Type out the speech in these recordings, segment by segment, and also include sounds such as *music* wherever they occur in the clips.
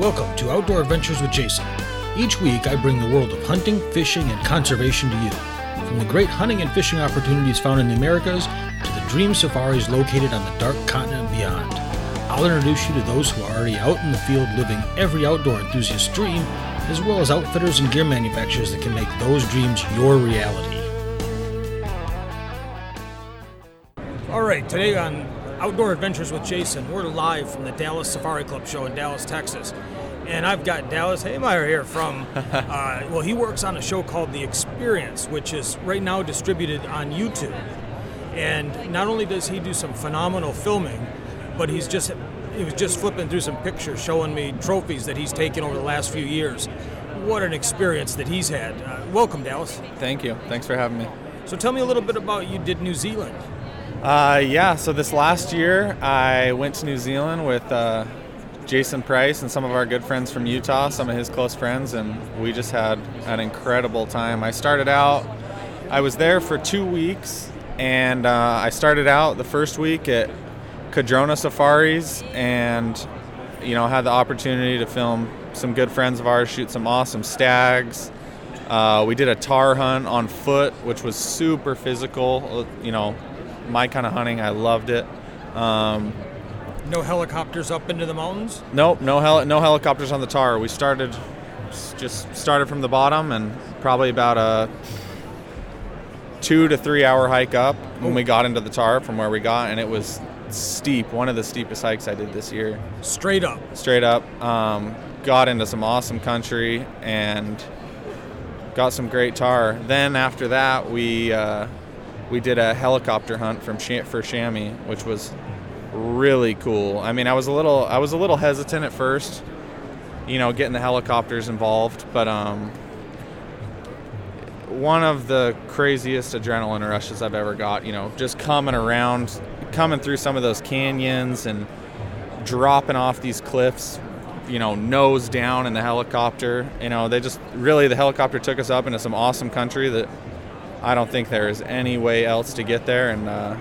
Welcome to Outdoor Adventures with Jason. Each week, I bring the world of hunting, fishing, and conservation to you. From the great hunting and fishing opportunities found in the Americas to the dream safaris located on the dark continent beyond, I'll introduce you to those who are already out in the field living every outdoor enthusiast's dream, as well as outfitters and gear manufacturers that can make those dreams your reality. All right, today on Outdoor Adventures with Jason, we're live from the Dallas Safari Club show in Dallas, Texas. And I've got Dallas Haymeyer here from, *laughs* uh, well, he works on a show called The Experience, which is right now distributed on YouTube. And not only does he do some phenomenal filming, but he's just, he was just flipping through some pictures showing me trophies that he's taken over the last few years. What an experience that he's had. Uh, welcome, Dallas. Thank you. Thanks for having me. So tell me a little bit about you did New Zealand. Uh, yeah, so this last year I went to New Zealand with uh, Jason Price and some of our good friends from Utah, some of his close friends, and we just had an incredible time. I started out, I was there for two weeks, and uh, I started out the first week at Cardrona Safaris and, you know, had the opportunity to film some good friends of ours shoot some awesome stags. Uh, we did a tahr hunt on foot, which was super physical. You know, my kind of hunting. I loved it. Um, No helicopters up into the mountains? nope, no hel- no helicopters on the tahr. We started just started from the bottom and probably about a two to three hour hike up when we got into the tahr from where we got, and it was steep. One of the steepest hikes I did this year. Straight up. Straight up, um, got into some awesome country and got some great tahr. Then after that, we uh, we did a helicopter hunt from Sh- for chamois, which was really cool. I mean, I was a little I was a little hesitant at first, you know, getting the helicopters involved, but um, one of the craziest adrenaline rushes I've ever got. You know, just coming around, coming through some of those canyons and dropping off these cliffs. You know, nose down in the helicopter. You know, they just really the helicopter took us up into some awesome country that I don't think there is any way else to get there, and uh,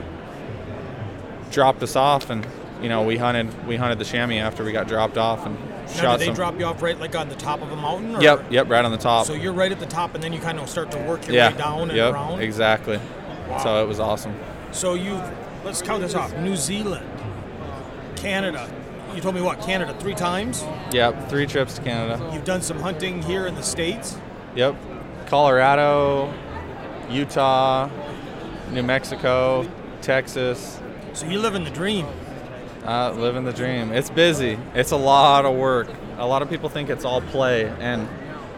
dropped us off. And you know, we hunted we hunted the chamois after we got dropped off and Now, shot did they some. drop you off right like on the top of a mountain? Or? Yep, yep, right on the top. So you're right at the top, and then you kind of start to work your yeah, way down and yep, around. exactly. Wow. So it was awesome. So you, let's count this off: New Zealand, Canada. You told me what? Canada three times. Yep, three trips to Canada. You've done some hunting here in the states. Yep, Colorado, Utah, New Mexico, Texas. So you live in the dream. Uh, living the dream. It's busy. It's a lot of work. A lot of people think it's all play, and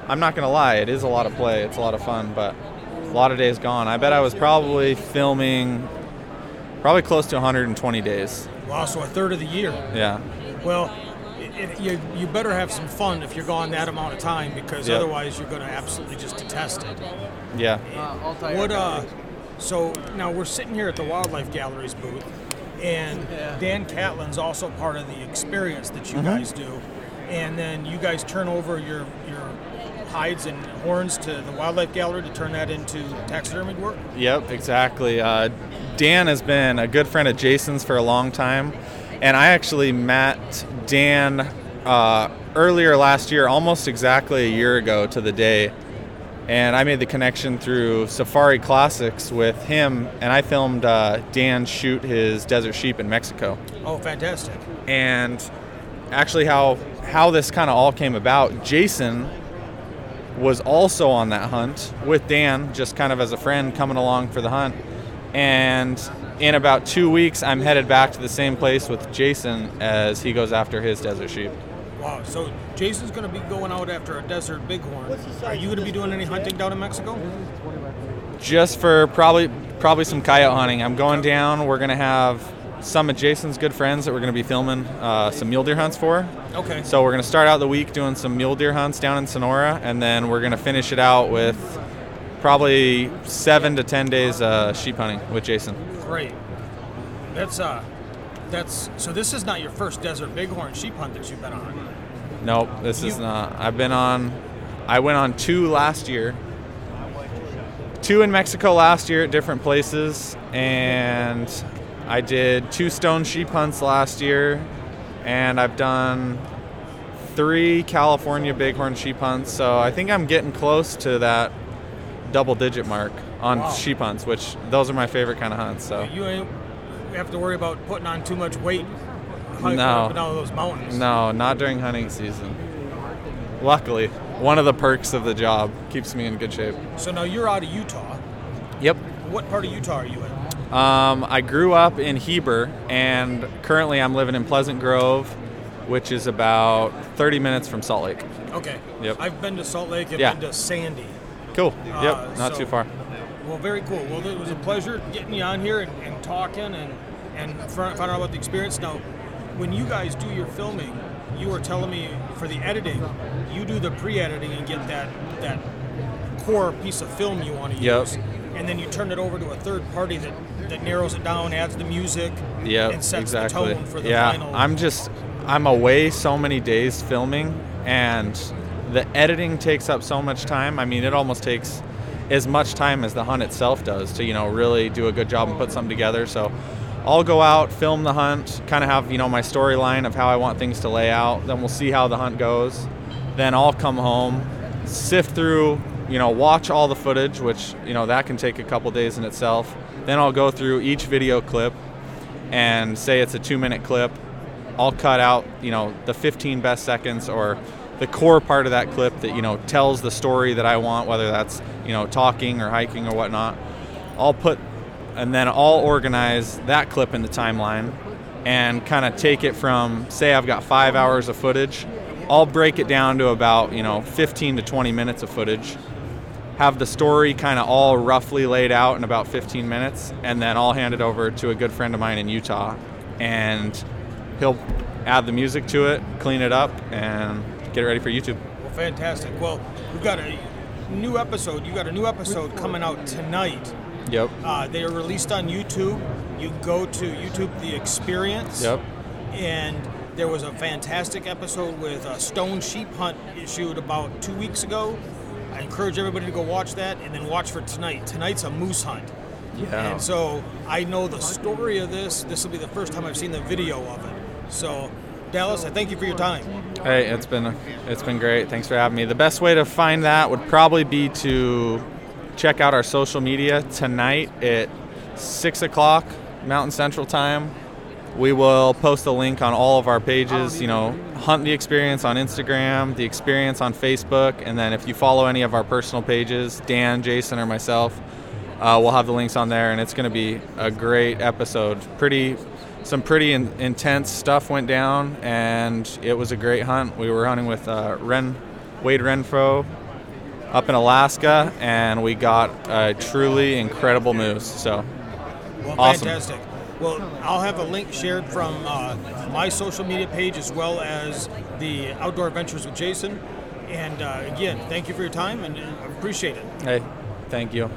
I'm not gonna lie, it is a lot of play. It's a lot of fun, but a lot of days gone. I bet I was probably filming probably close to 120 days. Wow, so a third of the year. Yeah. Well, it, it, you, you better have some fun if you're gone that amount of time because Yep. otherwise you're going to absolutely just detest it. Yeah. What uh? So now we're sitting here at the Wildlife Galleries booth, and Dan Catlin's also part of the experience that Mm-hmm. you guys do, and then you guys turn over your your hides and horns to the Wildlife Gallery to turn that into taxidermy work. Yep, exactly. Uh, Dan has been a good friend of Jason's for a long time, and I actually met Dan uh, earlier last year, almost exactly a year ago to the day. And I made the connection through Safari Classics with him, and I filmed uh, Dan shoot his desert sheep in Mexico. Oh, fantastic! And actually, how how this kind of all came about, Jason was also on that hunt with Dan, just kind of as a friend coming along for the hunt. And in about two weeks, I'm headed back to the same place with Jason as he goes after his desert sheep. Wow. So Jason's going to be going out after a desert bighorn. Are you going to be doing any hunting down in Mexico? Just for probably probably some coyote hunting. I'm going down. We're gonna have some of Jason's good friends that we're gonna be filming uh, some mule deer hunts for. Okay. So we're gonna start out the week doing some mule deer hunts down in Sonora, and then we're gonna finish it out with probably seven to ten days uh, sheep hunting with Jason. Great. That's uh, that's so. This is not your first desert bighorn sheep hunt that you've been on. Nope, this is not. I've been on. I went on two last year. Two in Mexico last year at different places, and I did two stone sheep hunts last year, and I've done three California bighorn sheep hunts. So I think I'm getting close to that double digit mark on Wow. sheep hunts, which those are my favorite kind of hunts. So You ain't have to worry about putting on too much weight hiking No. up and down those mountains. no, not during hunting season. Luckily, one of the perks of the job keeps me in good shape. So now you're out of Utah. Yep. What part of Utah are you in? Um, I grew up in Heber, and currently I'm living in Pleasant Grove, which is about 30 minutes from Salt Lake. Okay. Yep. I've been to Salt Lake and Yeah. been to Sandy. Cool. Uh, Yep. Not so- too far. Well, very cool. Well, it was a pleasure getting you on here and, and talking and and find out about the experience. Now, when you guys do your filming, you were telling me for the editing, you do the pre-editing and get that that core piece of film you want to Yep. use, and then you turn it over to a third party that that narrows it down, adds the music, Yeah, and sets exactly. the tone for the yeah, final. I'm just I'm away so many days filming, and the editing takes up so much time. I mean, it almost takes as much time as the hunt itself does to you know really do a good job and put something together. So. I'll go out, film the hunt, kind of have you know my storyline of how I want things to lay out. Then we'll see how the hunt goes. Then I'll come home, sift through, you know, watch all the footage, which you know that can take a couple days in itself. Then I'll go through each video clip and say it's a two minute clip, I'll cut out, you know, the 15 best seconds or the core part of that clip that, you know, tells the story that I want, whether that's, you know, talking or hiking or whatnot. I'll put, and then I'll organize that clip in the timeline and kind of take it from, say, I've got five hours of footage. I'll break it down to about, you know, 15 to 20 minutes of footage have the story kind of all roughly laid out in about 15 minutes, and then I'll hand it over to a good friend of mine in Utah, and he'll add the music to it, clean it up, and get it ready for YouTube. Well, fantastic. Well, we've got a new episode. You got a new episode coming out tonight. Yep. Uh, they are released on YouTube. You go to YouTube The Experience. Yep. And there was a fantastic episode with a stone sheep hunt issued about two weeks ago. I encourage everybody to go watch that and then watch for tonight. Tonight's a moose hunt. Yeah. And so I know the story of this. This will be the first time I've seen the video of it. So, Dallas, I thank you for your time. Hey, it's been it's been great. Thanks for having me. The best way to find that would probably be to check out our social media tonight at six o'clock Mountain Central Time. We will post a link on all of our pages. You know, Hunt the Experience on Instagram, the Experience on Facebook, and then if you follow any of our personal pages, Dan, Jason, or myself, uh, we'll have the links on there, and it's going to be a great episode. Pretty, some pretty in, intense stuff went down, and it was a great hunt. We were hunting with uh, Ren, Wade Renfro up in Alaska, and we got a truly incredible moose. So, Well, Awesome. fantastic. Well, I'll have a link shared from uh, my social media page as well as the Outdoor Adventures with Jason. And uh, again, thank you for your time and uh, appreciate it. hey, thank you.